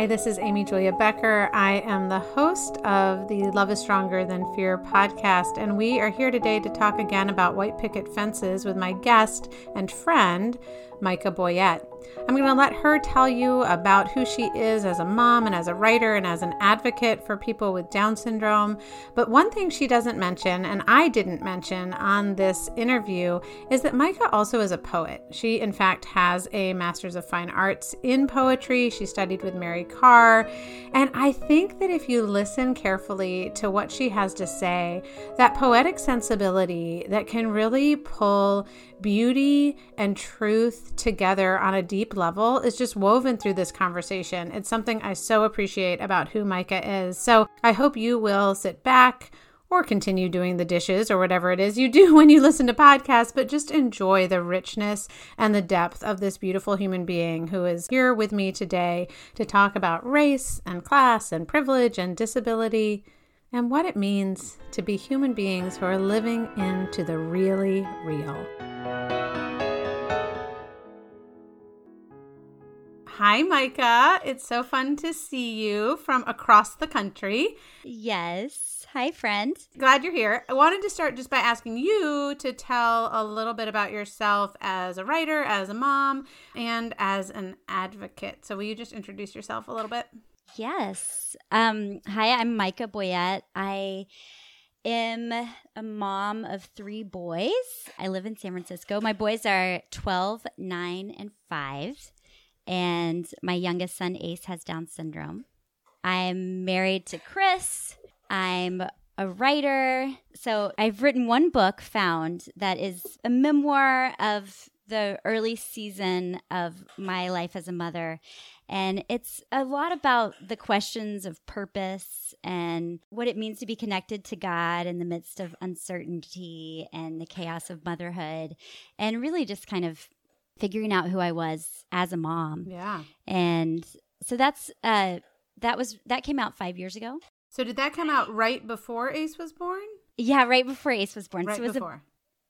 Hi, this is Amy Julia Becker. I am the host of the Love is Stronger Than Fear podcast, and we are here today to talk again about white picket fences with my guest and friend, Micha Boyett. I'm going to let her tell you about who she is as a mom and as a writer and as an advocate for people with Down syndrome. But one thing she doesn't mention, and I didn't mention on this interview, is that Micha also is a poet. She, in fact, has a Master's of Fine Arts in poetry. She studied with Mary Karr. And I think that if you listen carefully to what she has to say, that poetic sensibility that can really pull beauty and truth together on a deep level is just woven through this conversation. It's something I so appreciate about who Micha is. So I hope you will sit back or continue doing the dishes or whatever it is you do when you listen to podcasts, but just enjoy the richness and the depth of this beautiful human being who is here with me today to talk about race and class and privilege and disability and what it means to be human beings who are living into the really real. Hi, Micha. It's so fun to see you from across the country. Yes. Hi, friend. Glad you're here. I wanted to start just by asking you to tell a little bit about yourself as a writer, as a mom, and as an advocate. So, will you just introduce yourself a little bit? Yes. Um, hi, I'm Micha Boyett. I am a mom of three boys. I live in San Francisco. My boys are 12, 9, and 5 and my youngest son, Ace, has Down syndrome. I'm married to Chris. I'm a writer. So I've written one book, Found, that is a memoir of the early season of my life as a mother. And it's a lot about the questions of purpose and what it means to be connected to God in the midst of uncertainty and the chaos of motherhood, and really just kind of figuring out who I was as a mom. Yeah. And so that's uh that was that came out 5 years ago. So did that come out right before Ace was born? Yeah, right before Ace was born. Right so it was before.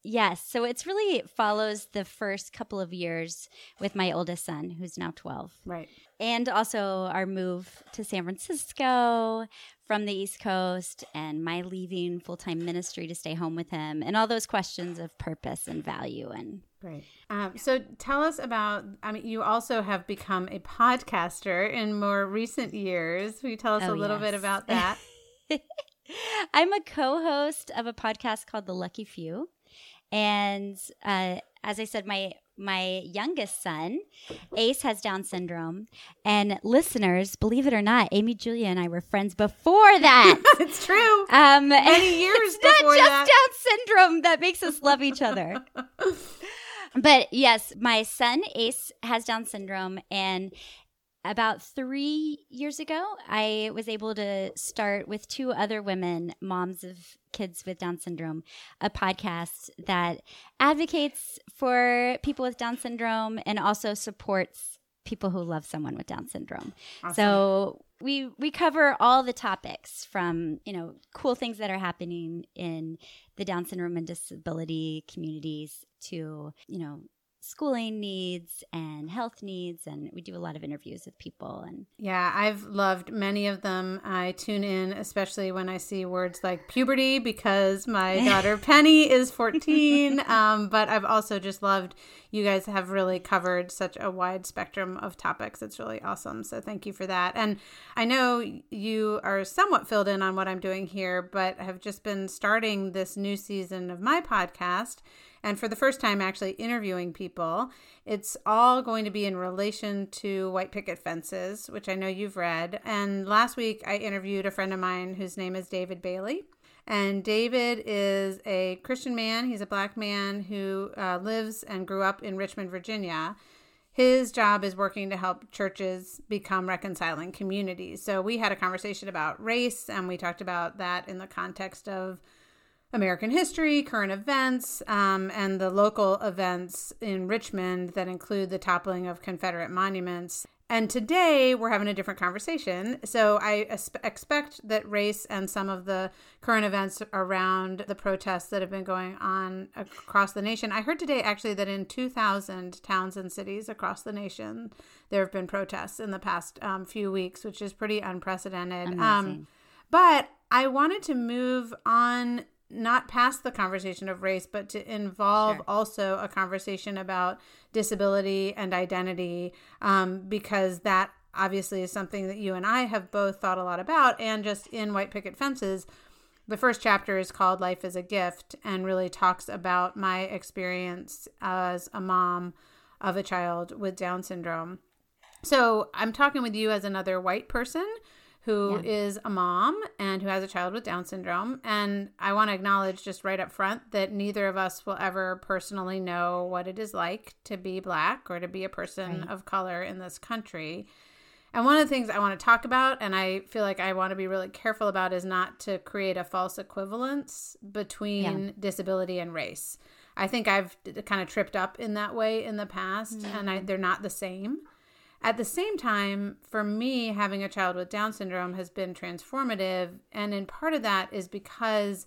Yes. So it's really follows the first couple of years with my oldest son, who's now 12. Right. And also our move to San Francisco from the East Coast and my leaving full time ministry to stay home with him and all those questions of purpose and value and Great. Um, so tell us about, I mean, you also have become a podcaster in more recent years. Will you tell us Oh, a little bit about that? I'm a co host of a podcast called The Lucky Few. And uh, as I said, my my youngest son, Ace, has Down syndrome. And listeners, believe it or not, Amy, Julia, and I were friends before that. it's true. Um, Many years it's not just that. Down syndrome that makes us love each other. but yes, my son Ace has Down syndrome, and about three years ago, I was able to start with two other women, moms of kids with Down syndrome, a podcast that advocates for people with Down syndrome and also supports people who love someone with Down syndrome. Awesome. So we we cover all the topics from you know cool things that are happening in the Down syndrome and disability communities to you know schooling needs and health needs and we do a lot of interviews with people and Yeah, I've loved many of them. I tune in, especially when I see words like puberty, because my daughter Penny is 14. Um, but I've also just loved you guys have really covered such a wide spectrum of topics. It's really awesome. So thank you for that. And I know you are somewhat filled in on what I'm doing here, but have just been starting this new season of my podcast and for the first time actually interviewing people. It's all going to be in relation to white picket fences, which I know you've read. And last week I interviewed a friend of mine whose name is David Bailey. And David is a Christian man. He's a black man who uh, lives and grew up in Richmond, Virginia. His job is working to help churches become reconciling communities. So we had a conversation about race, and we talked about that in the context of American history, current events, um, and the local events in Richmond that include the toppling of Confederate monuments. And today we're having a different conversation. So I expect that race and some of the current events around the protests that have been going on across the nation. I heard today actually that in 2,000 towns and cities across the nation, there have been protests in the past um, few weeks, which is pretty unprecedented. Um, but I wanted to move on not past the conversation of race, but to involve sure. also a conversation about disability and identity, um, because that obviously is something that you and I have both thought a lot about. And just in White Picket Fences, the first chapter is called Life is a Gift and really talks about my experience as a mom of a child with Down syndrome. So I'm talking with you as another white person who yeah. is a mom and who has a child with Down syndrome. And I want to acknowledge just right up front that neither of us will ever personally know what it is like to be Black or to be a person right. of color in this country. And one of the things I want to talk about, and I feel like I want to be really careful about, is not to create a false equivalence between yeah. disability and race. I think I've kind of tripped up in that way in the past, mm-hmm. and I, they're not the same. At the same time, for me, having a child with Down syndrome has been transformative. And in part of that is because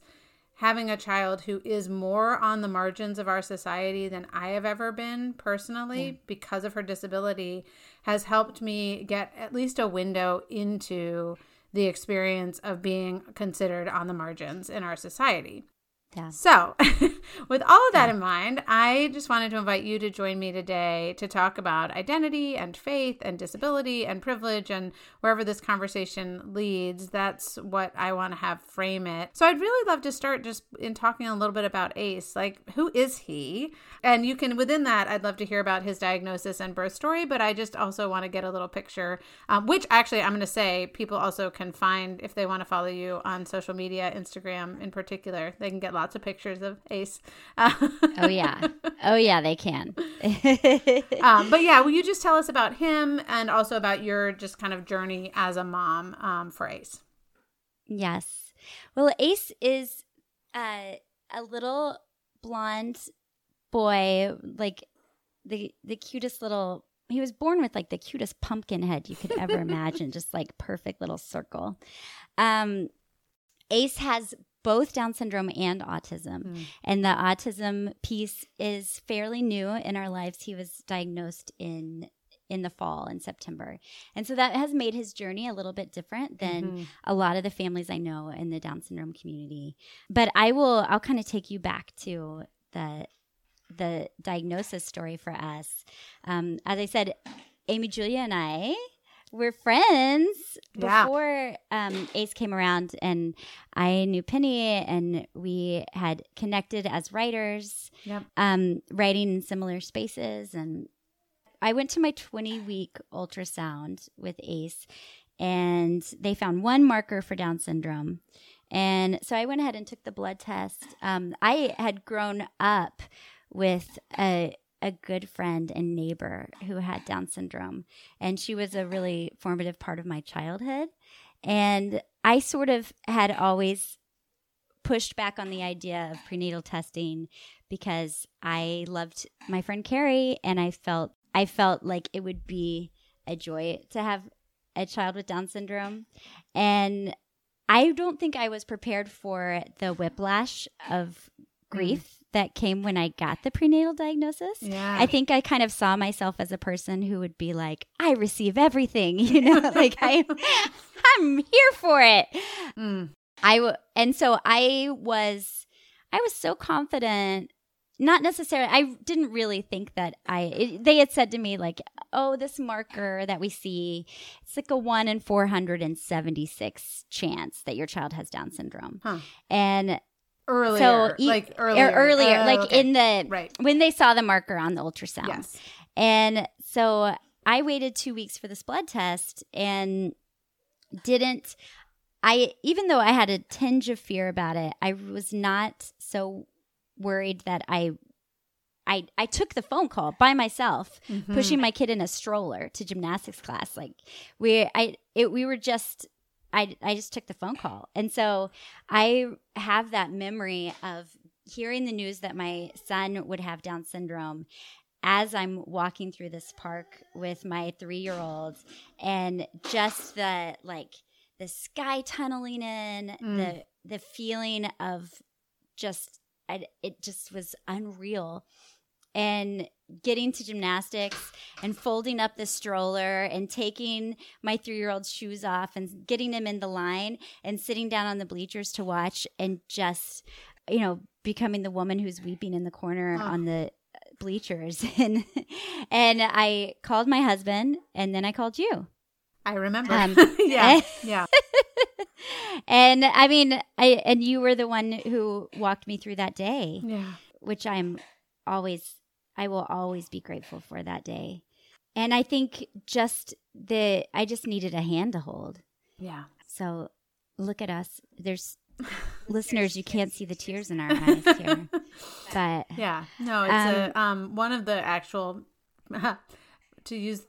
having a child who is more on the margins of our society than I have ever been personally, yeah. because of her disability, has helped me get at least a window into the experience of being considered on the margins in our society. Yeah. So, with all of that yeah. in mind, I just wanted to invite you to join me today to talk about identity and faith and disability and privilege and wherever this conversation leads. That's what I want to have frame it. So, I'd really love to start just in talking a little bit about Ace. Like, who is he? And you can, within that, I'd love to hear about his diagnosis and birth story, but I just also want to get a little picture, um, which actually I'm going to say people also can find if they want to follow you on social media, Instagram in particular. They can get lots of pictures of Ace. oh yeah, oh yeah, they can. um, but yeah, will you just tell us about him and also about your just kind of journey as a mom um, for Ace? Yes. Well, Ace is uh, a little blonde boy, like the the cutest little. He was born with like the cutest pumpkin head you could ever imagine, just like perfect little circle. Um, Ace has both Down syndrome and autism. Mm. And the autism piece is fairly new in our lives. He was diagnosed in in the fall in September. And so that has made his journey a little bit different than mm-hmm. a lot of the families I know in the Down syndrome community. But I will I'll kind of take you back to the the diagnosis story for us. Um, as I said, Amy Julia and I we're friends before yeah. um, Ace came around, and I knew Penny, and we had connected as writers, yep. um, writing in similar spaces. And I went to my 20 week ultrasound with Ace, and they found one marker for Down syndrome. And so I went ahead and took the blood test. Um, I had grown up with a a good friend and neighbor who had Down syndrome. And she was a really formative part of my childhood. And I sort of had always pushed back on the idea of prenatal testing because I loved my friend Carrie and I felt I felt like it would be a joy to have a child with Down syndrome. And I don't think I was prepared for the whiplash of grief mm. That came when I got the prenatal diagnosis. Yeah. I think I kind of saw myself as a person who would be like, I receive everything, you know, like I I'm here for it. Mm. I w- and so I was I was so confident not necessarily i didn't really think that i it, they had said to me like oh this marker that we see it's like a 1 in 476 chance that your child has down syndrome huh. and earlier, so e- like earlier, earlier, uh, like okay. in the right when they saw the marker on the ultrasound. Yes. And so I waited two weeks for this blood test and didn't. I even though I had a tinge of fear about it, I was not so worried that I I I took the phone call by myself, mm-hmm. pushing my kid in a stroller to gymnastics class. Like we I it, we were just I, I just took the phone call. And so I have that memory of hearing the news that my son would have Down syndrome as I'm walking through this park with my three year old, and just the like the sky tunneling in, mm. the the feeling of just I, it just was unreal and getting to gymnastics and folding up the stroller and taking my three year old's shoes off and getting him in the line and sitting down on the bleachers to watch and just, you know, becoming the woman who's weeping in the corner oh. on the bleachers and and I called my husband and then I called you. I remember. Um, yeah. yeah. and I mean, I and you were the one who walked me through that day. Yeah. Which I'm always I will always be grateful for that day. And I think just the I just needed a hand to hold. Yeah. So look at us. There's listeners, you can't see the tears in our eyes here. But yeah, no, it's um, a um one of the actual to use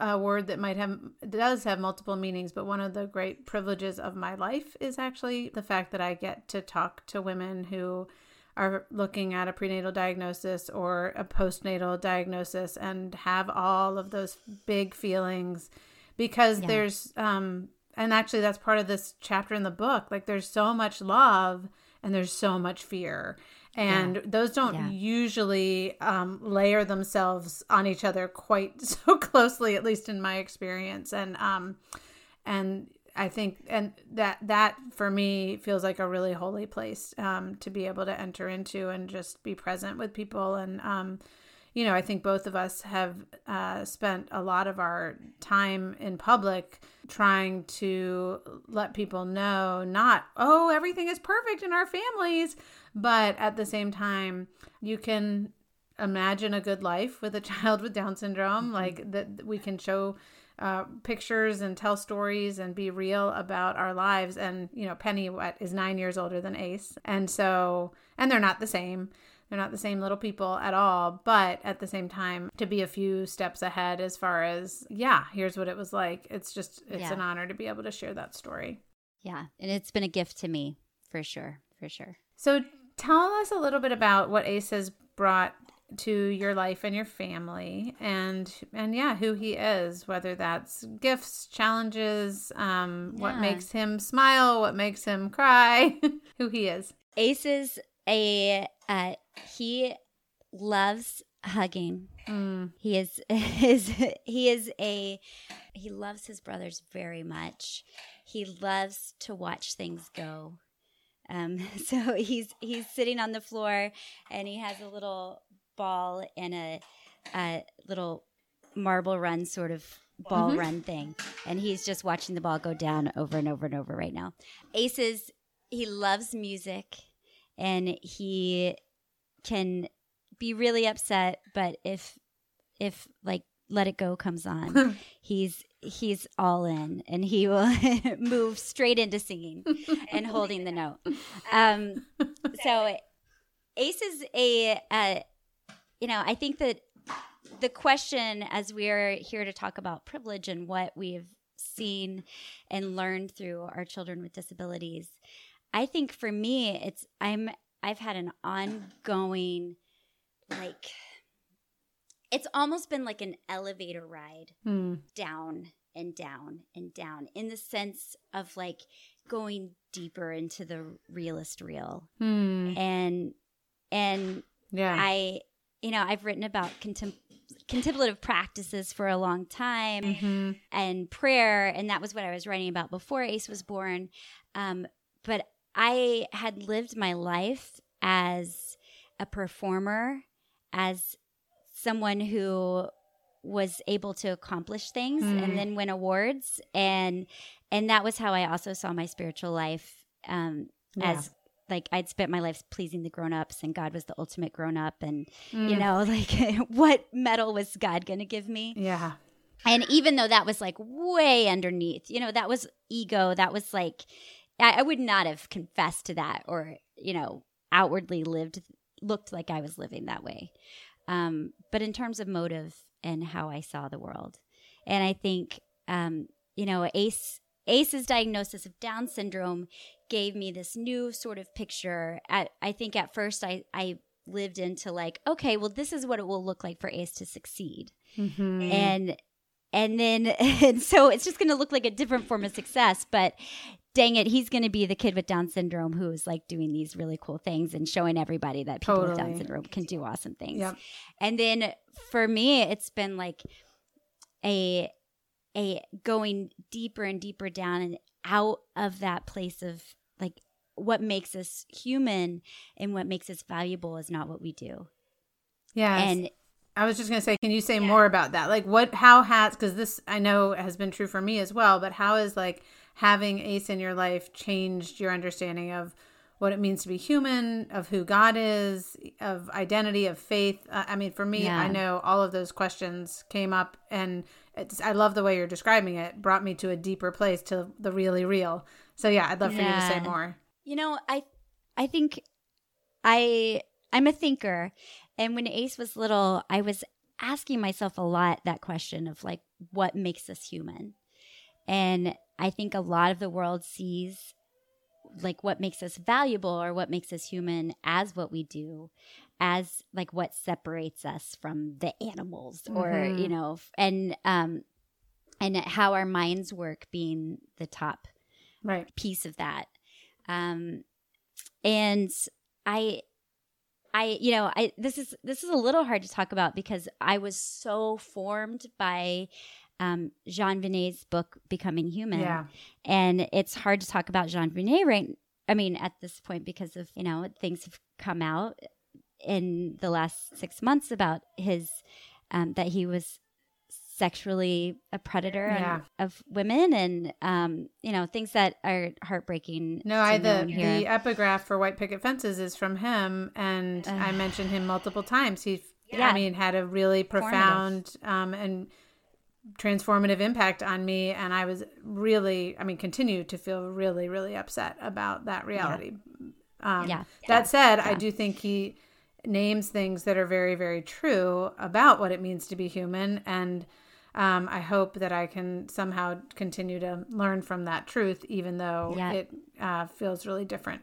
a word that might have does have multiple meanings, but one of the great privileges of my life is actually the fact that I get to talk to women who are looking at a prenatal diagnosis or a postnatal diagnosis and have all of those big feelings because yeah. there's um and actually that's part of this chapter in the book like there's so much love and there's so much fear and yeah. those don't yeah. usually um, layer themselves on each other quite so closely at least in my experience and um and I think, and that that for me feels like a really holy place um, to be able to enter into and just be present with people. And um, you know, I think both of us have uh, spent a lot of our time in public trying to let people know, not oh everything is perfect in our families, but at the same time, you can imagine a good life with a child with Down syndrome, mm-hmm. like that we can show uh, pictures and tell stories and be real about our lives. And, you know, Penny what, is nine years older than Ace. And so, and they're not the same. They're not the same little people at all. But at the same time, to be a few steps ahead as far as, yeah, here's what it was like. It's just, it's yeah. an honor to be able to share that story. Yeah. And it's been a gift to me for sure. For sure. So tell us a little bit about what Ace has brought to your life and your family and and yeah who he is whether that's gifts challenges um yeah. what makes him smile what makes him cry who he is ace is a uh he loves hugging mm. he is is he is a he loves his brothers very much he loves to watch things go um, so he's he's sitting on the floor and he has a little ball and a, a little marble run sort of ball mm-hmm. run thing. And he's just watching the ball go down over and over and over right now. Aces, he loves music and he can be really upset, but if if like let it go comes on, he's he's all in and he will move straight into singing and holding the note. Um, so Ace is a, a you know, I think that the question as we're here to talk about privilege and what we've seen and learned through our children with disabilities, I think for me, it's I'm I've had an ongoing like it's almost been like an elevator ride hmm. down and down and down in the sense of like going deeper into the realist real hmm. and and yeah i you know, I've written about contem- contemplative practices for a long time mm-hmm. and prayer, and that was what I was writing about before Ace was born. Um, but I had lived my life as a performer, as someone who was able to accomplish things mm. and then win awards and and that was how I also saw my spiritual life um, yeah. as like I'd spent my life pleasing the grown-ups and God was the ultimate grown-up and mm. you know like what medal was God going to give me? Yeah. And even though that was like way underneath, you know, that was ego, that was like I, I would not have confessed to that or, you know, outwardly lived looked like I was living that way. Um, but in terms of motive and how I saw the world. And I think um, you know, Ace Ace's diagnosis of Down syndrome gave me this new sort of picture. At, I think at first I, I lived into like, okay, well, this is what it will look like for Ace to succeed. Mm-hmm. And and then and so it's just going to look like a different form of success, but dang it, he's going to be the kid with Down syndrome who's like doing these really cool things and showing everybody that people with Down syndrome can do awesome things. Yep. And then for me, it's been like a a going deeper and deeper down and out of that place of like what makes us human and what makes us valuable is not what we do. Yeah. And I was just going to say, can you say more about that? Like, what, how has, because this I know has been true for me as well, but how is like having Ace in your life changed your understanding of what it means to be human, of who God is, of identity, of faith? Uh, I mean, for me, Yeah. I know all of those questions came up, and it's, I love the way you're describing it, brought me to a deeper place, to the really real. So, yeah, I'd love for you to say more. You know, I I think I I'm a thinker and when Ace was little, I was asking myself a lot that question of like what makes us human. And I think a lot of the world sees like what makes us valuable or what makes us human as what we do as like what separates us from the animals or Mhm. you know and um and how our minds work being the top Right. piece of that. Um, and I, I, you know, I this is this is a little hard to talk about because I was so formed by um, Jean Vanier's book Becoming Human, Yeah. and it's hard to talk about Jean Vanier right. I mean, at this point because of you know things have come out in the last six months about his um, that he was sexually a predator and- of women and um, you know things that are heartbreaking. No, I the the epigraph for White Picket Fences is from him, and I mentioned him multiple times. He, Yeah. I mean, had a really profound um, and transformative impact on me, and I was really, I mean, continue to feel really, really upset about that reality. Um, Yeah. That said, I do think he names things that are very, very true about what it means to be human, and um, I hope that I can somehow continue to learn from that truth, even though Yeah. it uh, feels really different.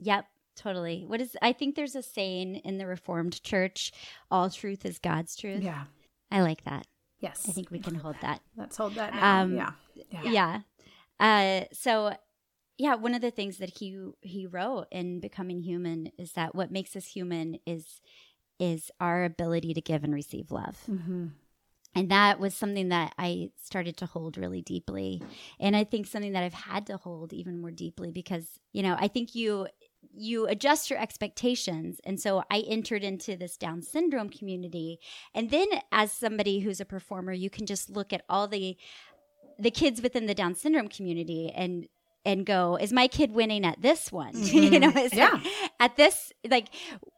Yep, totally. What is? I think there's a saying in the Reformed Church: "All truth is God's truth." Yeah. I like that. Yes. I think we can hold that. Let's hold that now. Um, yeah. Yeah. Yeah. Uh, so, yeah, one of the things that he he wrote in Becoming Human is that what makes us human is is our ability to give and receive love. hmm And that was something that I started to hold really deeply. And I think something that I've had to hold even more deeply because, you know, I think you you adjust your expectations. And so I entered into this Down syndrome community. And then as somebody who's a performer, you can just look at all the the kids within the Down syndrome community and and go, is my kid winning at this one? you mm-hmm. know, is Yeah. at this like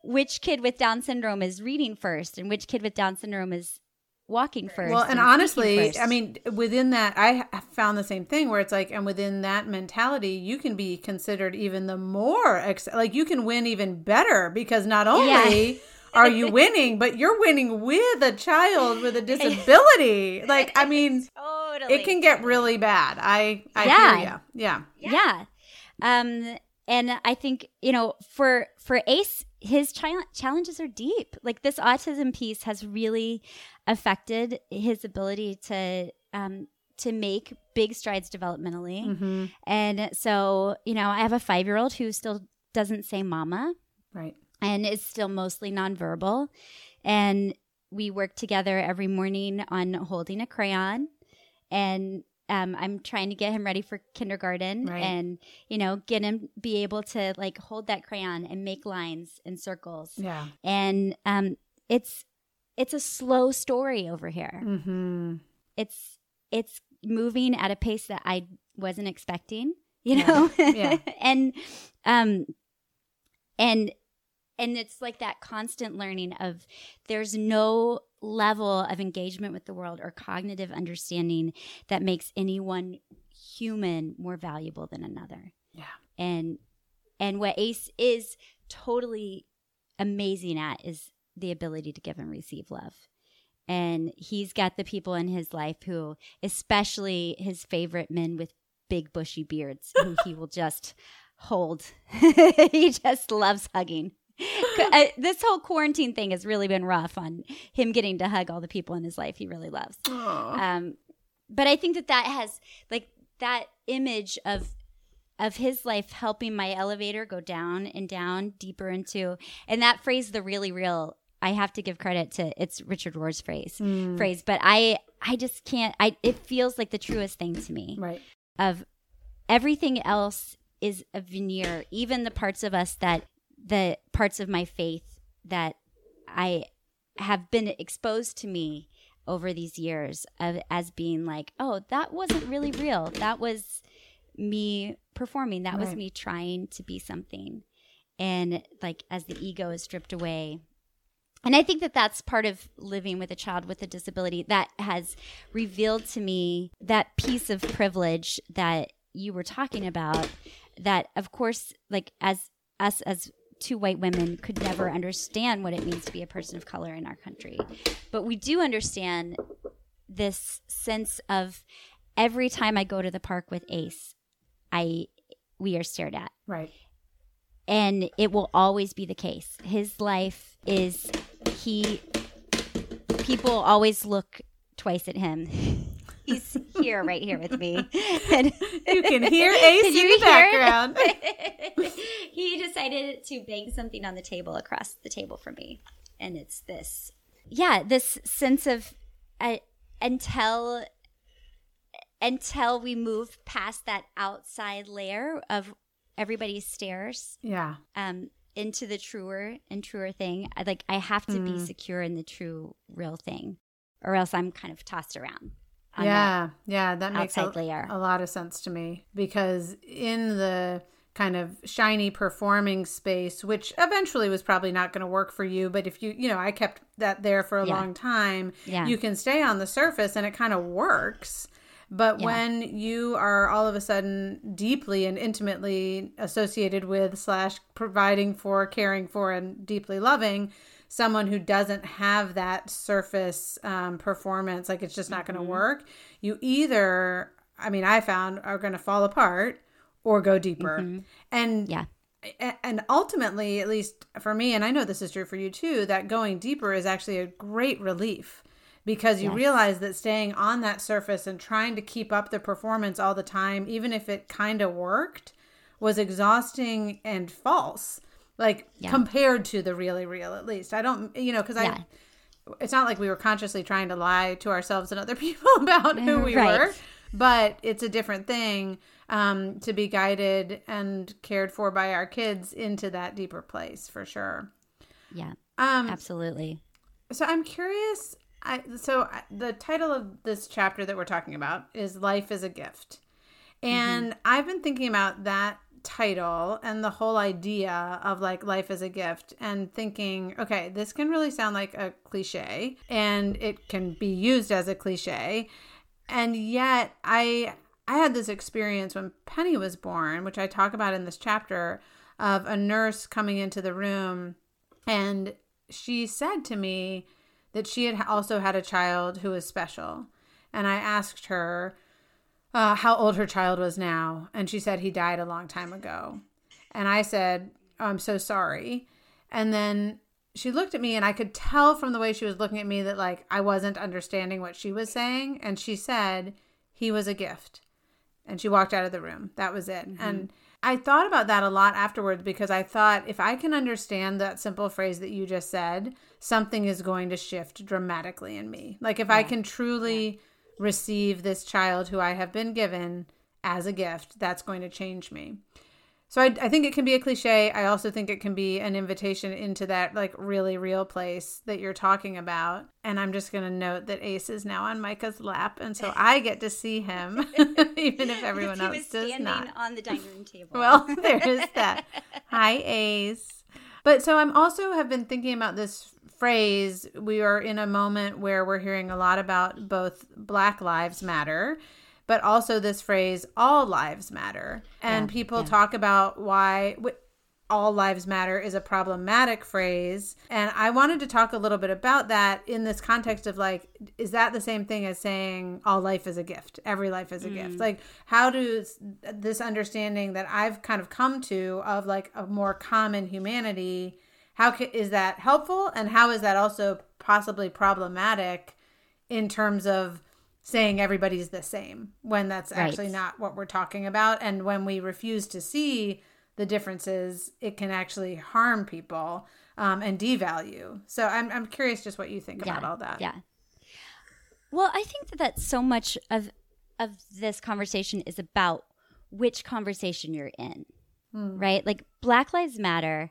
which kid with Down syndrome is reading first and which kid with Down syndrome is walking first. Well, and speaking honestly. I mean, within that, I found the same thing where it's like, and within that mentality, you can be considered even the more, ex- like, you can win even better because not only are you winning, but you're winning with a child with a disability. Like, I mean, totally, it can get really bad. I, I Yeah. hear you. Yeah. yeah. Um, and I think you know, for for Ace, his chal- challenges are deep. Like this autism piece has really affected his ability to um to make big strides developmentally. hmm And so, you know, I have a five year old who still doesn't say mama. Right. and is still mostly nonverbal. And we work together every morning on holding a crayon. And um, I'm trying to get him ready for kindergarten Right. and, you know, get him be able to like hold that crayon and make lines and circles. Yeah. And um, it's it's a slow story over here. hmm It's it's moving at a pace that I wasn't expecting, you Yeah. know? Yeah. and um and and it's like that constant learning of there's no level of engagement with the world or cognitive understanding that makes anyone human more valuable than another. Yeah. and and what ace is totally amazing at is the ability to give and receive love. And he's got the people in his life who especially his favorite men with big bushy beards who he will just hold. He just loves hugging This whole quarantine thing has really been rough on him getting to hug all the people in his life he really loves. Um, but I think that that has like that image of of his life helping my elevator go down and down deeper into and that phrase the really real I have to give credit to it's Richard Rohr's phrase Mm. phrase but I I just can't I it feels like the truest thing to me Right. of everything else is a veneer even the parts of us that the parts of my faith that I have been exposed to me over these years of, as being like oh that wasn't really real. That was me performing. That was me trying to be something. And like as the ego is stripped away. And I think that that's part of living with a child with a disability that has revealed to me that piece of privilege that you were talking about. That, of course, like as us as two white women could never understand what it means to be a person of color in our country. But we do understand this sense of every time I go to the park with Ace, I we are stared at Right. and it will always be the case. His life is he people always look twice at him. He's here right here with me. And You can hear Ace in the background. he decided to bang something on the table across the table from me. And it's this. Yeah, this sense of uh, until until we move past that outside layer of everybody's stares Yeah. um into the truer and truer thing I, like i have to be Mm. secure in the true real thing or else i'm kind of tossed around that yeah. Yeah. That makes a, layer a lot of sense to me because in the kind of shiny performing space, which eventually was probably not going to work for you, but if you, you know, I kept that there for a Yeah. long time, yeah you can stay on the surface and it kind of works. But Yeah. when you are all of a sudden deeply and intimately associated with, slash, providing for, caring for, and deeply loving someone who doesn't have that surface um, performance, like it's just not going to Mhm. work, you either, I mean, I found are going to fall apart or go deeper. Mhm. And Yeah. and ultimately, at least for me, and I know this is true for you too, that going deeper is actually a great relief because you Yes. realize that staying on that surface and trying to keep up the performance all the time, even if it kind of worked, was exhausting and false. Like Yeah. compared to the really real, at least. I don't, you know, because Yeah. I, it's not like we were consciously trying to lie to ourselves and other people about who we Right. were, but it's a different thing um, to be guided and cared for by our kids into that deeper place for sure. yeah Um, absolutely so I'm curious. I, so the title of this chapter that we're talking about is "Life is a Gift," and I've been thinking about that title and the whole idea of like life as a gift and thinking okay this can really sound like a cliche and it can be used as a cliche. And yet i i had this experience when penny was born which i talk about in this chapter of a nurse coming into the room and she said to me that she had also had a child who was special. And i asked her uh, how old her child was now. And she said he died a long time ago. And I said, oh, I'm so sorry. And then she looked at me, and I could tell from the way she was looking at me that, like, I wasn't understanding what she was saying. And she said, He was a gift. And she walked out of the room. That was it. And I thought about that a lot afterwards because I thought if I can understand that simple phrase that you just said, something is going to shift dramatically in me. Like if I can truly receive this child who I have been given as a gift, that's going to change me. So I, I think it can be a cliche. I also think it can be an invitation into that like really real place that you're talking about. And I'm just going to note that Ace is now on Micha's lap, and so I get to see him, even if everyone he else was does standing not. on the dining room table Well, there is that. Hi, Ace. But so I'm also have been thinking about this phrase. We are in a moment where we're hearing a lot about both Black Lives Matter, but also this phrase, all lives matter. And Yeah, people yeah. talk about why wh- all lives matter is a problematic phrase. And I wanted to talk a little bit about that in this context of like, is that the same thing as saying all life is a gift? Every life is a gift. Mm. Like, how does this understanding that I've kind of come to of like a more common humanity, how ca- is that helpful and how is that also possibly problematic in terms of saying everybody's the same when that's Right. actually not what we're talking about and when we refuse to see the differences it can actually harm people um, and devalue so I'm, I'm curious just what you think about all that Yeah. Well, I think that that's so much of of this conversation is about which conversation you're in, right? Like Black Lives Matter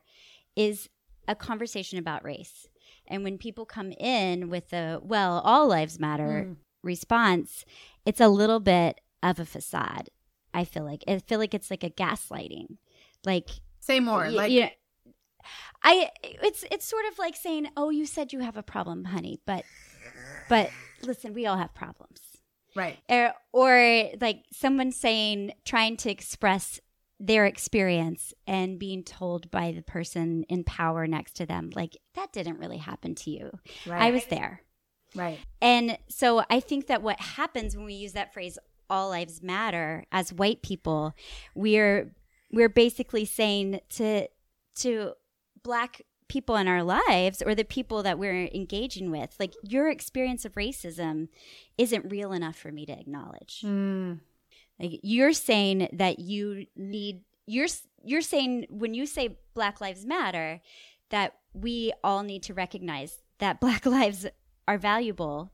is a conversation about race, and when people come in with a "well, all lives matter" hmm. response, it's a little bit of a facade. I feel like I feel like it's like a gaslighting, like say more Y- like you know, I it's it's sort of like saying, "Oh, you said you have a problem, honey, but but listen, we all have problems." right Or, or like someone saying trying to express their experience and being told by the person in power next to them like that didn't really happen to you. right I was there. right And so I think that what happens when we use that phrase all lives matter as white people, we're we're basically saying to to black people in our lives or the people that we're engaging with, like your experience of racism isn't real enough for me to acknowledge. Mm, Like you're saying that you need you're you're saying when you say Black Lives Matter that we all need to recognize that Black lives are valuable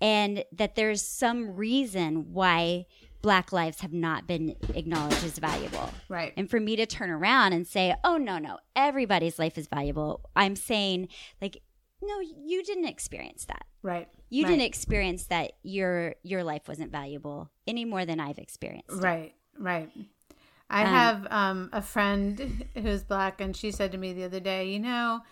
and that there's some reason why Black lives have not been acknowledged as valuable. right And for me to turn around and say, oh, no, no, everybody's life is valuable, I'm saying, like, no, you didn't experience that. right You Right. didn't experience that your your life wasn't valuable any more than I've experienced. it. Right, right. I Um, have um, a friend who's black, and she said to me the other day, you know,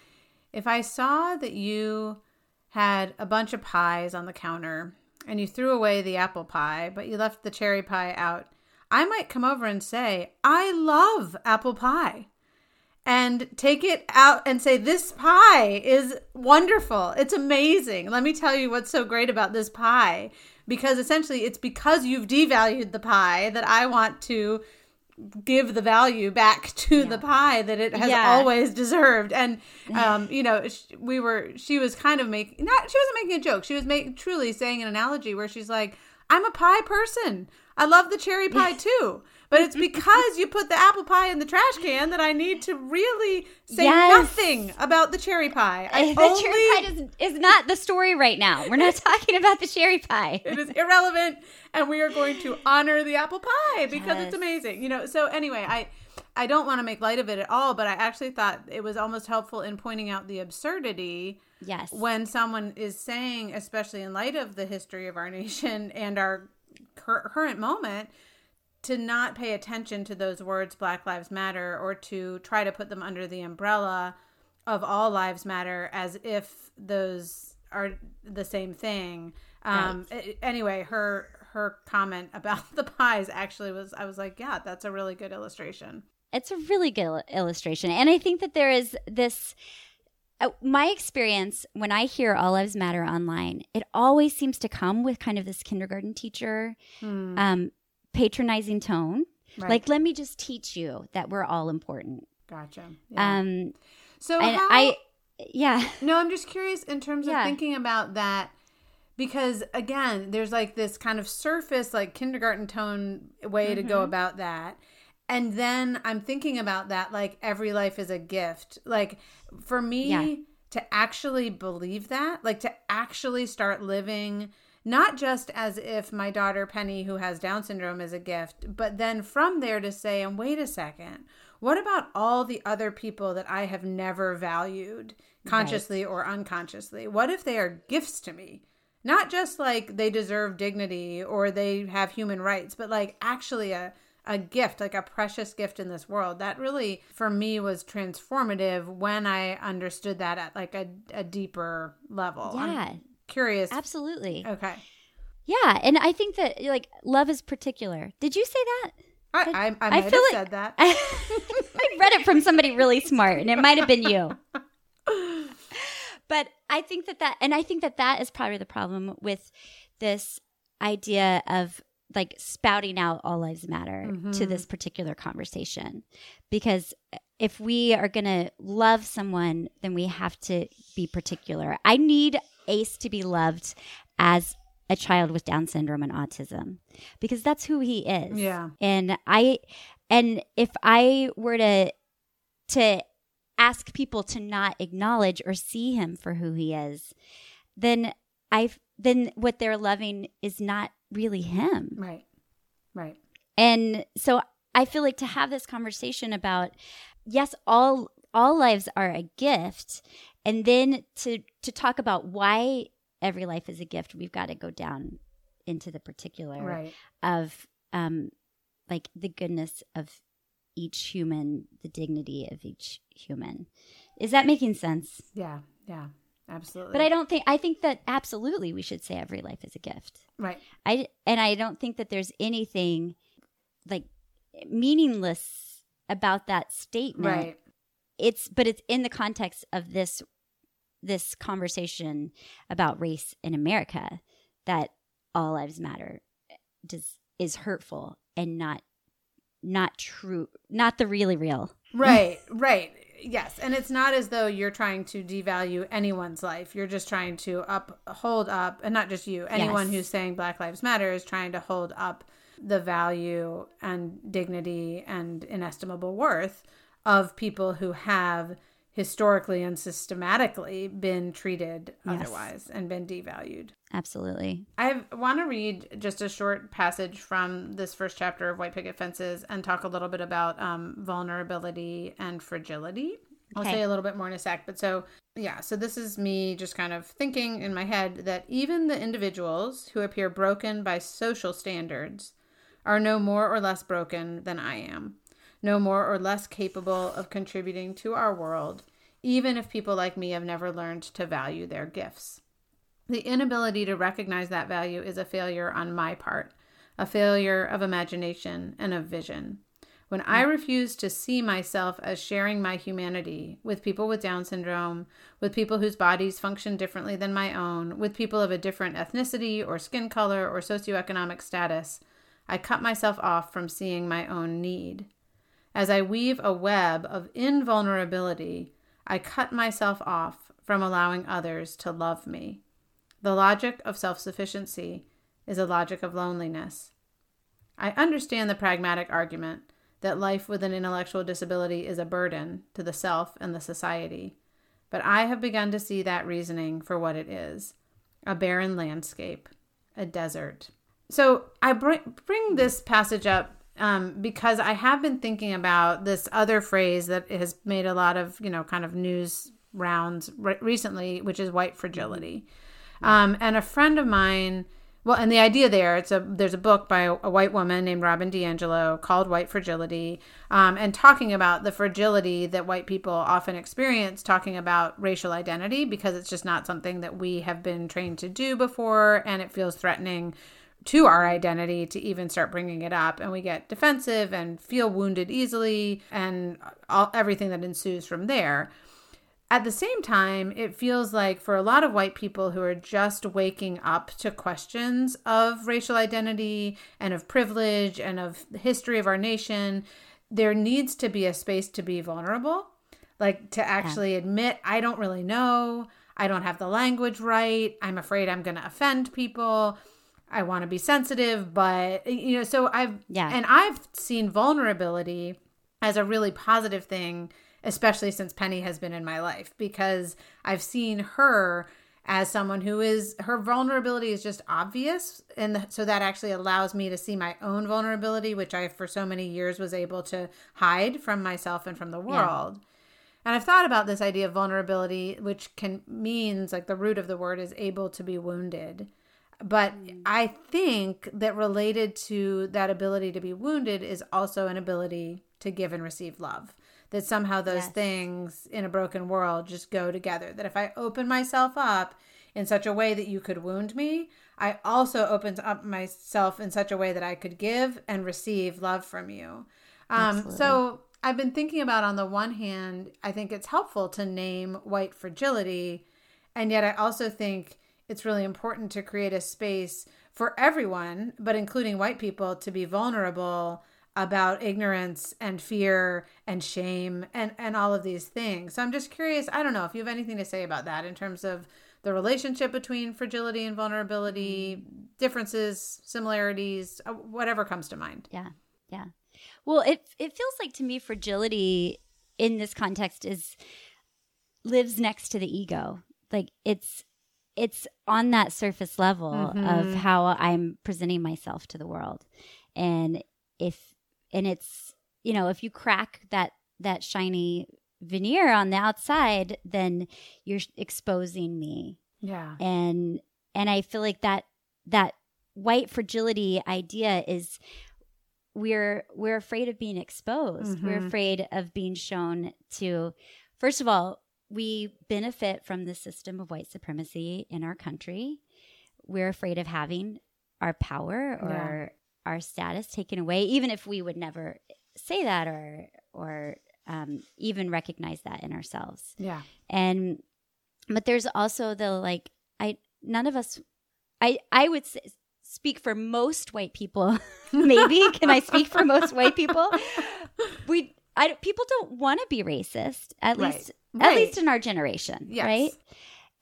if I saw that you had a bunch of pies on the counter and you threw away the apple pie, but you left the cherry pie out, I might come over and say, I love apple pie. And take it out and say, This pie is wonderful. It's amazing. Let me tell you what's so great about this pie. Because essentially, it's because you've devalued the pie that I want to give the value back to the pie that it has Yeah. always deserved and um you know we were she was kind of making not she wasn't making a joke she was making truly saying an analogy where she's like i'm a pie person i love the cherry pie too but it's because you put the apple pie in the trash can that i need to really say Yes. nothing about the cherry pie I the only, cherry pie is, is not the story right now. We're not talking about the cherry pie. it is irrelevant and we are going to honor the apple pie because Yes. it's amazing you know so anyway i i don't want to make light of it at all but i actually thought it was almost helpful in pointing out the absurdity Yes. when someone is saying especially in light of the history of our nation and our cur- current moment to not pay attention to those words black lives matter or to try to put them under the umbrella of all lives matter as if those are the same thing um a- anyway her her comment about the pies actually was i was like yeah that's a really good illustration It's a really good illustration. And I think that there is this. Uh, my experience when I hear All Lives Matter online, it always seems to come with kind of this kindergarten teacher um, patronizing tone. Right. Like, let me just teach you that we're all important. gotcha yeah. Um, so how, I, yeah, No, I'm just curious in terms of thinking about that because again, there's like this kind of surface like kindergarten tone way to Mm-hmm. go about that. And then I'm thinking about that like every life is a gift. Like for me Yeah. to actually believe that, like to actually start living not just as if my daughter Penny who has down syndrome is a gift, but then from there to say, and wait a second, what about all the other people that I have never valued consciously or unconsciously? What if they are gifts to me? Not just like they deserve dignity or they have human rights, but like actually a a gift, like a precious gift in this world. That really for me was transformative when I understood that at like a, a deeper level. I'm yeah, curious. absolutely. Okay. Yeah, and I think that like love is particular. Did you say that? I, I, I I might have feel like- said that. I read it from somebody really smart, and it might have been you. But I think that that, and I think that that is probably the problem with this idea of like spouting out all lives matter to mm-hmm. this particular conversation, because if we are going to love someone, then we have to be particular. I need Ace to be loved as a child with Down syndrome and autism because that's who he is. Yeah. And I and if I were to to ask people to not acknowledge or see him for who he is, then I then what they're loving is not really him. Right. Right. And so I feel like to have this conversation about yes, all all lives are a gift, and then to to talk about why every life is a gift, we've got to go down into the particular Right. of um like the goodness of each human, the dignity of each human. Is that making sense? Yeah. Yeah. Absolutely. But I don't think I think that absolutely we should say every life is a gift. Right. I and I don't think that there's anything like meaningless about that statement. Right. It's but it's in the context of this this conversation about race in America that all lives matter does is hurtful and not not true, not the really real. Right, right. Yes. And it's not as though you're trying to devalue anyone's life. You're just trying to up hold up and not just you. Anyone Yes. who's saying Black Lives Matter is trying to hold up the value and dignity and inestimable worth of people who have historically and systematically been treated Yes. otherwise and been devalued. Absolutely. I want to read just a short passage from this first chapter of White Picket Fences and talk a little bit about um, vulnerability and fragility. I'll Okay. say a little bit more in a sec. But so, yeah, so this is me just kind of thinking in my head that even the individuals who appear broken by social standards are no more or less broken than I am, no more or less capable of contributing to our world, even if people like me have never learned to value their gifts. The inability to recognize that value is a failure on my part, a failure of imagination and of vision. When I refuse to see myself as sharing my humanity with people with Down syndrome, with people whose bodies function differently than my own, with people of a different ethnicity or skin color or socioeconomic status, I cut myself off from seeing my own need. As I weave a web of invulnerability, I cut myself off from allowing others to love me. The logic of self sufficiency is a logic of loneliness. I understand the pragmatic argument that life with an intellectual disability is a burden to the self and the society, but I have begun to see that reasoning for what it is a barren landscape, a desert. So I bring, this passage up um, because I have been thinking about this other phrase that has made a lot of, you know, kind of news rounds re- recently, which is white fragility. Um, and a friend of mine, well, and the idea there, it's a there's a book by a, white woman named Robin DiAngelo called White Fragility, um, and talking about the fragility that white people often experience, talking about racial identity because it's just not something that we have been trained to do before, and it feels threatening to our identity to even start bringing it up and we get defensive and feel wounded easily and all, everything that ensues from there at the same time, it feels like for a lot of white people who are just waking up to questions of racial identity and of privilege and of the history of our nation, there needs to be a space to be vulnerable, like to actually admit, I don't really know. I don't have the language right. I'm afraid I'm going to offend people. I want to be sensitive, but you know, so I've Yeah. and I've seen vulnerability as a really positive thing, especially since Penny has been in my life because I've seen her as someone who is her vulnerability is just obvious and so that actually allows me to see my own vulnerability which I for so many years was able to hide from myself and from the world. And I've thought about this idea of vulnerability which can means like the root of the word is able to be wounded. But I think that related to that ability to be wounded is also an ability to give and receive love. That somehow those Yes. things in a broken world just go together. That if I open myself up in such a way that you could wound me, I also opened up myself in such a way that I could give and receive love from you. Um, so I've been thinking about on the one hand, I think it's helpful to name white fragility. And yet I also think it's really important to create a space for everyone, but including white people, to be vulnerable about ignorance and fear and shame and and all of these things. So I'm just curious, I don't know if you have anything to say about that in terms of the relationship between fragility and vulnerability, differences, similarities, uh, whatever comes to mind. Yeah. Yeah. Well, it it feels like to me fragility in this context is lives next to the ego. Like it's it's on that surface level mm-hmm. of how I'm presenting myself to the world. And if and it's you know, if you crack that that shiny veneer on the outside, then you're exposing me. Yeah. And and I feel like that that white fragility idea is we're we're afraid of being exposed. Mm-hmm. We're afraid of being shown to first of all, we benefit from the system of white supremacy in our country. We're afraid of having our power or yeah. our status taken away, even if we would never say that or or um, even recognize that in ourselves. Yeah. And but there's also the like I none of us I I would say, speak for most white people. Maybe can I speak for most white people? We I, people don't want to be racist at right. least right. at least in our generation, yes. right?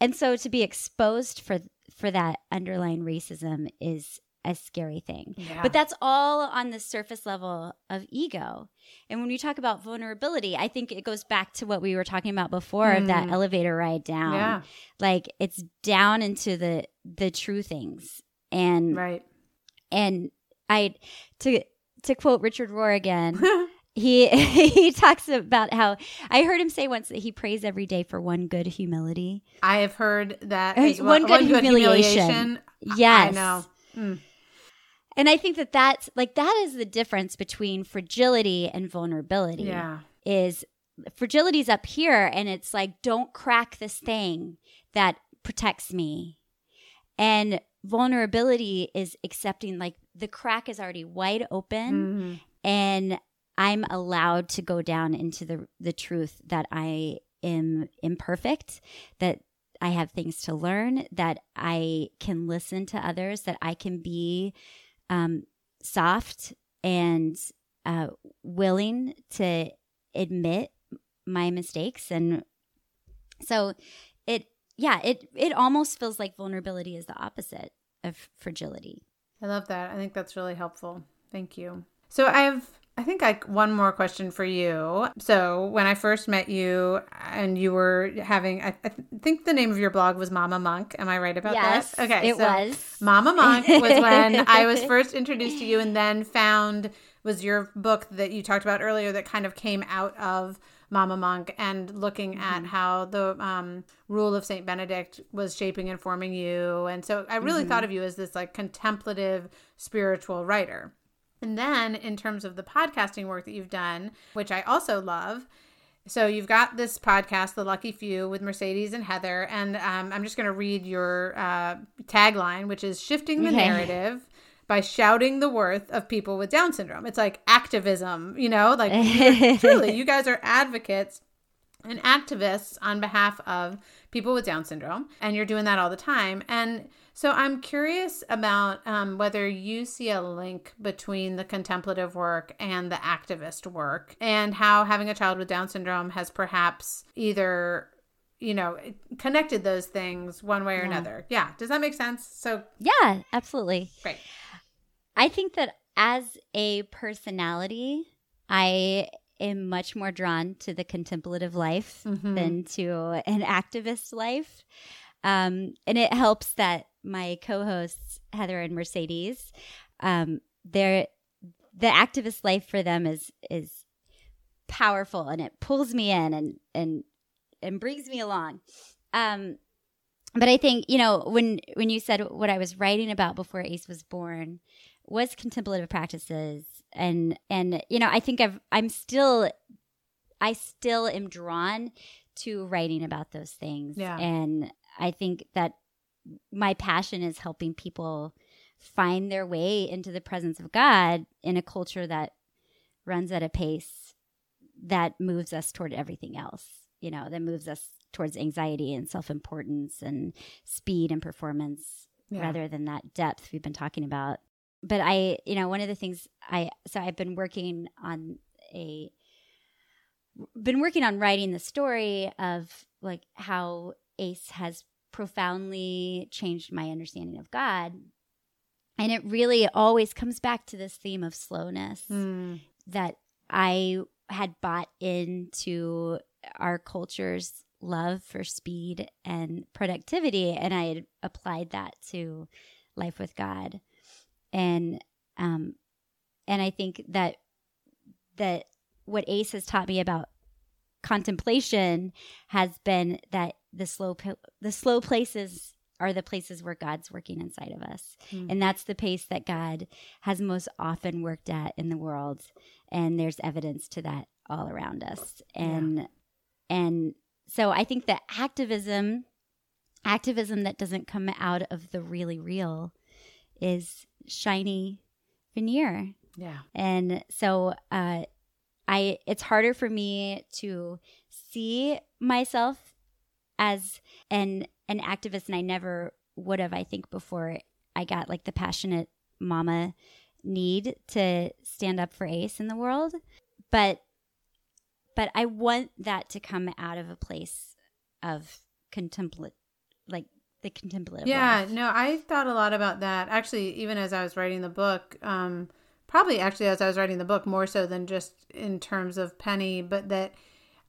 And so to be exposed for for that underlying racism is a scary thing. Yeah. But that's all on the surface level of ego. And when we talk about vulnerability, I think it goes back to what we were talking about before mm. of that mm. elevator ride down. Yeah. Like it's down into the the true things. And right. And I to to quote Richard Rohr again, he he talks about how I heard him say once that he prays every day for one good humility. I have heard that one, one, good, one humiliation. humiliation. Yes, I know. Mm. And I think that that's like that is the difference between fragility and vulnerability. Yeah. Is fragility's up here and it's like don't crack this thing that protects me. And vulnerability is accepting like the crack is already wide open mm-hmm. and I'm allowed to go down into the the truth that I am imperfect, that I have things to learn, that I can listen to others, that I can be um, soft and uh, willing to admit my mistakes. And so it yeah it it almost feels like vulnerability is the opposite of fragility. I love that. I think that's really helpful. Thank you. So i have I think like one more question for you. So when I first met you, and you were having, I, I think the name of your blog was Mama Monk. Am I right about yes, that? Okay, it so was Mama Monk was when I was first introduced to you, and then found was your book that you talked about earlier that kind of came out of Mama Monk and looking at mm-hmm. how the um, rule of Saint Benedict was shaping and forming you, and so I really mm-hmm. thought of you as this like contemplative spiritual writer. And then, in terms of the podcasting work that you've done, which I also love, so you've got this podcast, The Lucky Few, with Mercedes and Heather, and um, I'm just going to read your uh, tagline, which is "Shifting the okay. narrative." By shouting the worth of people with Down syndrome. It's like activism, you know, like truly, you guys are advocates and activists on behalf of people with Down syndrome, and you're doing that all the time. And so I'm curious about um, whether you see a link between the contemplative work and the activist work, and how having a child with Down syndrome has perhaps either you know connected those things one way or yeah. another. Yeah, does that make sense? So yeah, absolutely. Great. I think that as a personality, I am much more drawn to the contemplative life mm-hmm. than to an activist life. Um, and it helps that my co-hosts Heather and Mercedes, um, they're the activist life for them is is powerful and it pulls me in and and and brings me along. Um, but I think you know when when you said what I was writing about before Ace was born was contemplative practices and and you know I think I've I'm still I still am drawn to writing about those things yeah. and I think that my passion is helping people find their way into the presence of God in a culture that runs at a pace that moves us toward everything else, you know, that moves us towards anxiety and self importance and speed and performance yeah. rather than that depth we've been talking about. but I, you know, one of the things I so I've been working on a been working on writing the story of like how Ace has profoundly changed my understanding of God. And it really always comes back to this theme of slowness Mm. that I had bought into our culture's love for speed and productivity and I had applied that to life with God. And um and I think that that what Ace has taught me about contemplation has been that the slow the slow places are the places where God's working inside of us. Mm. And that's the pace that God has most often worked at in the world. And there's evidence to that all around us. And and so I think that activism activism that doesn't come out of the really real is shiny veneer. Yeah. And so uh I it's harder for me to see myself as an an activist and I never would have I think before I got like the passionate mama need to stand up for ace in the world but but I want that to come out of a place of contemplat like the contemplative Yeah, life. no, I thought a lot about that. Actually, even as I was writing the book, um, probably actually as I was writing the book, more so than just in terms of Penny, but that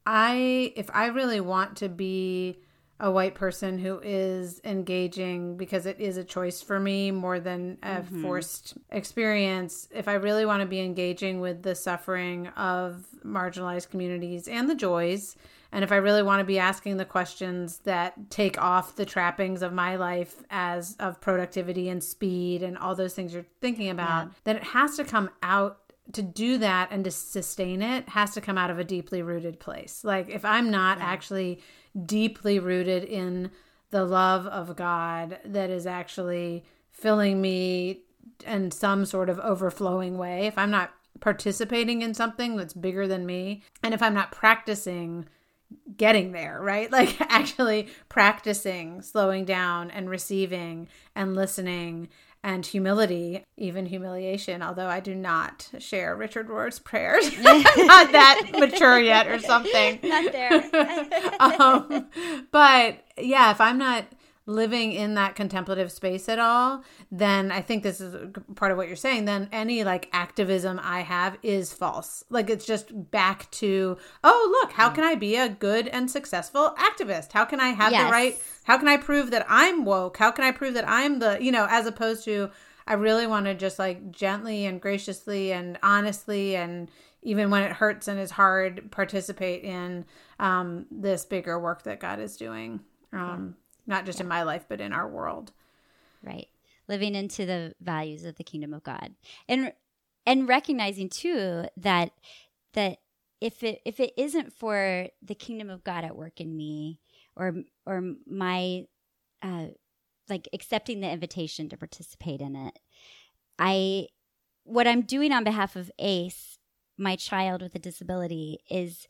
I, if I really want to be a white person who is engaging because it is a choice for me more than a mm-hmm. forced experience, if I really want to be engaging with the suffering of marginalized communities and the joys, and if I really want to be asking the questions that take off the trappings of my life as of productivity and speed and all those things you're thinking about, then it has to come out to do that and to sustain it has to come out of a deeply rooted place. Like if I'm not actually deeply rooted in the love of God that is actually filling me in some sort of overflowing way, if I'm not participating in something that's bigger than me, and if I'm not practicing getting there, right? Like actually practicing slowing down and receiving and listening and humility, even humiliation, although I do not share Richard Rohr's prayers. I'm not that mature yet or something. Not there. um, but yeah, if I'm not living in that contemplative space at all, then I think this is part of what you're saying. Then any like activism I have is false. Like it's just back to, oh, look, how can I be a good and successful activist? How can I have Yes. the right? How can I prove that I'm woke? How can I prove that I'm the, you know, as opposed to, I really want to just like gently and graciously and honestly and even when it hurts and is hard, participate in um, this bigger work that God is doing, um, not just in my life, but in our world. right. Living into the values of the kingdom of god. And and recognizing too that that if it if it isn't for the kingdom of god at work in me or or my uh like accepting the invitation to participate in it i what i'm doing on behalf of ace my child with a disability is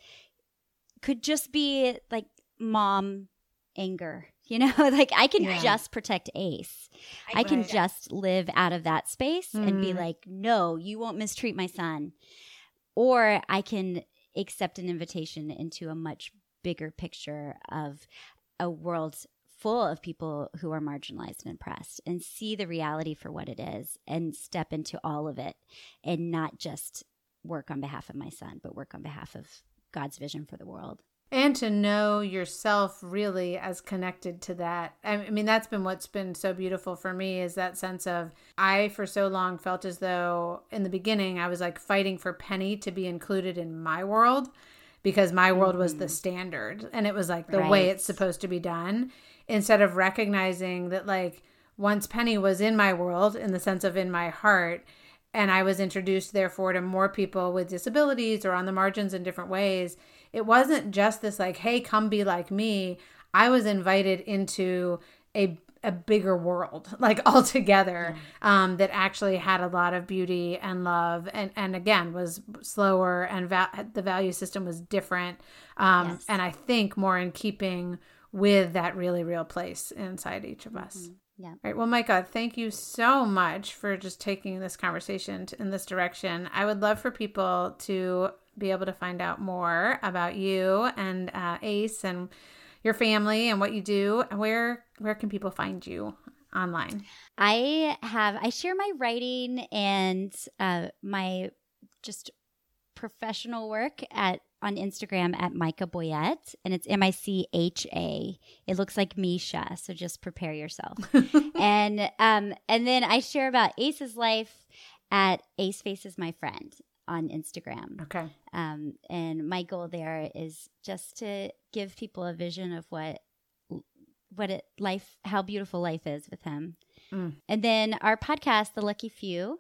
could just be like mom anger you know like i can Yeah. just protect ace I can Right. just live out of that space and be Mhm. like, no, you won't mistreat my son. Or I can accept an invitation into a much bigger picture of a world full of people who are marginalized and oppressed and see the reality for what it is and step into all of it and not just work on behalf of my son, but work on behalf of God's vision for the world. And to know yourself really as connected to that. I mean, that's been what's been so beautiful for me is that sense of I, for so long, felt as though in the beginning I was like fighting for Penny to be included in my world because my world was the standard and it was like the way Mm-hmm. It's supposed to be done instead of recognizing that like once Penny was in my world in the sense of in my heart and I was introduced therefore to more people with disabilities or on the margins in different ways it wasn't just this like hey come be like me I was invited into a a bigger world like altogether um, that actually had a lot of beauty and love and and again was slower and va- the value system was different um, Yes. and I think more in keeping with that really real place inside each of us. Yeah. All right. Well, Micha, thank you so much for just taking this conversation in this direction. I would love for people to be able to find out more about you and uh, Ace and your family and what you do. Where where can people find you online? I have I share my writing and uh, my just professional work at on Instagram at Micha Boyett, and it's M I C H A. It looks like Misha, so just prepare yourself. and um, and then I share about Ace's life at Ace Faces My Friend on Instagram. Okay. Um, and my goal there is just to give people a vision of what what it life how beautiful life is with him. Mm. And then our podcast, The Lucky Few,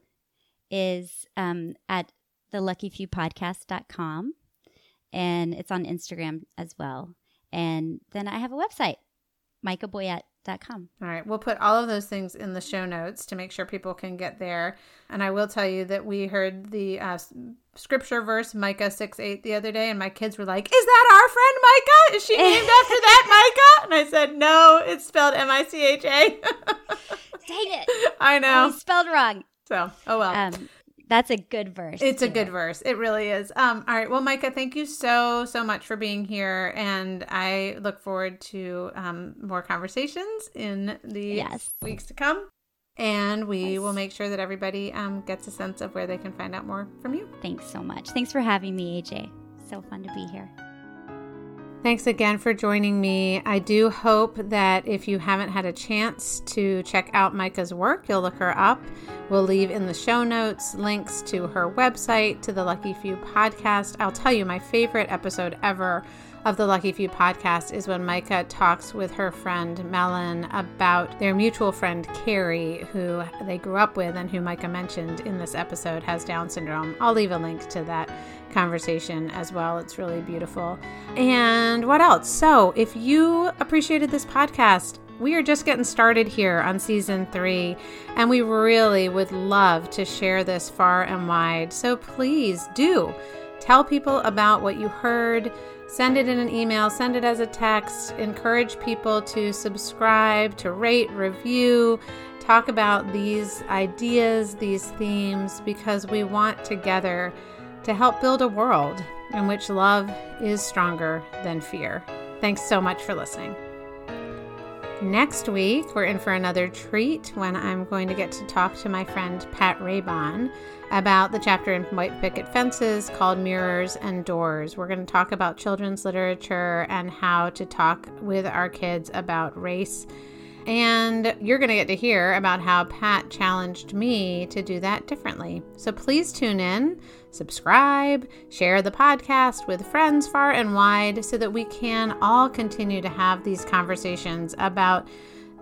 is um, at theluckyfewpodcast.com and it's on Instagram as well. And then I have a website, All right. We'll put all of those things in the show notes to make sure people can get there. And I will tell you that we heard the uh, scripture verse, Micah 6 8, the other day, and my kids were like, Is that our friend Micha? Is she named after that Micah? And I said, No, it's spelled M I C H A. Dang it. I know. spelled wrong. So, oh well. Um, that's a good verse. It's a good verse. It really is. Um, all right. Well, Micha, thank you so, so much for being here. And I look forward to um, more conversations in the yes. weeks to come. And we yes. will make sure that everybody um, gets a sense of where they can find out more from you. Thanks so much. Thanks for having me, AJ. So fun to be here. Thanks again for joining me. I do hope that if you haven't had a chance to check out Micha's work, you'll look her up. We'll leave in the show notes links to her website, to the Lucky Few podcast. I'll tell you, my favorite episode ever of the Lucky Few podcast is when Micha talks with her friend Melon about their mutual friend Carrie, who they grew up with and who Micha mentioned in this episode has Down syndrome. I'll leave a link to that conversation as well. It's really beautiful. And what else? So, if you appreciated this podcast, we are just getting started here on season three, and we really would love to share this far and wide. So please do tell people about what you heard. Send it in an email, send it as a text. Encourage people to subscribe, to rate, review, talk about these ideas, these themes, because we want together to help build a world in which love is stronger than fear. Thanks so much for listening. Next week, we're in for another treat when I'm going to get to talk to my friend Pat Raybon about the chapter in White Picket Fences called Mirrors and Doors. We're going to talk about children's literature and how to talk with our kids about race. And you're going to get to hear about how Pat challenged me to do that differently. So please tune in subscribe, share the podcast with friends far and wide so that we can all continue to have these conversations about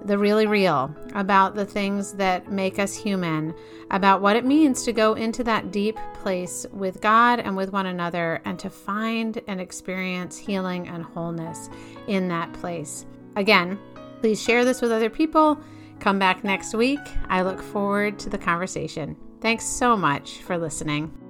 the really real, about the things that make us human, about what it means to go into that deep place with God and with one another and to find and experience healing and wholeness in that place. Again, please share this with other people. Come back next week. I look forward to the conversation. Thanks so much for listening.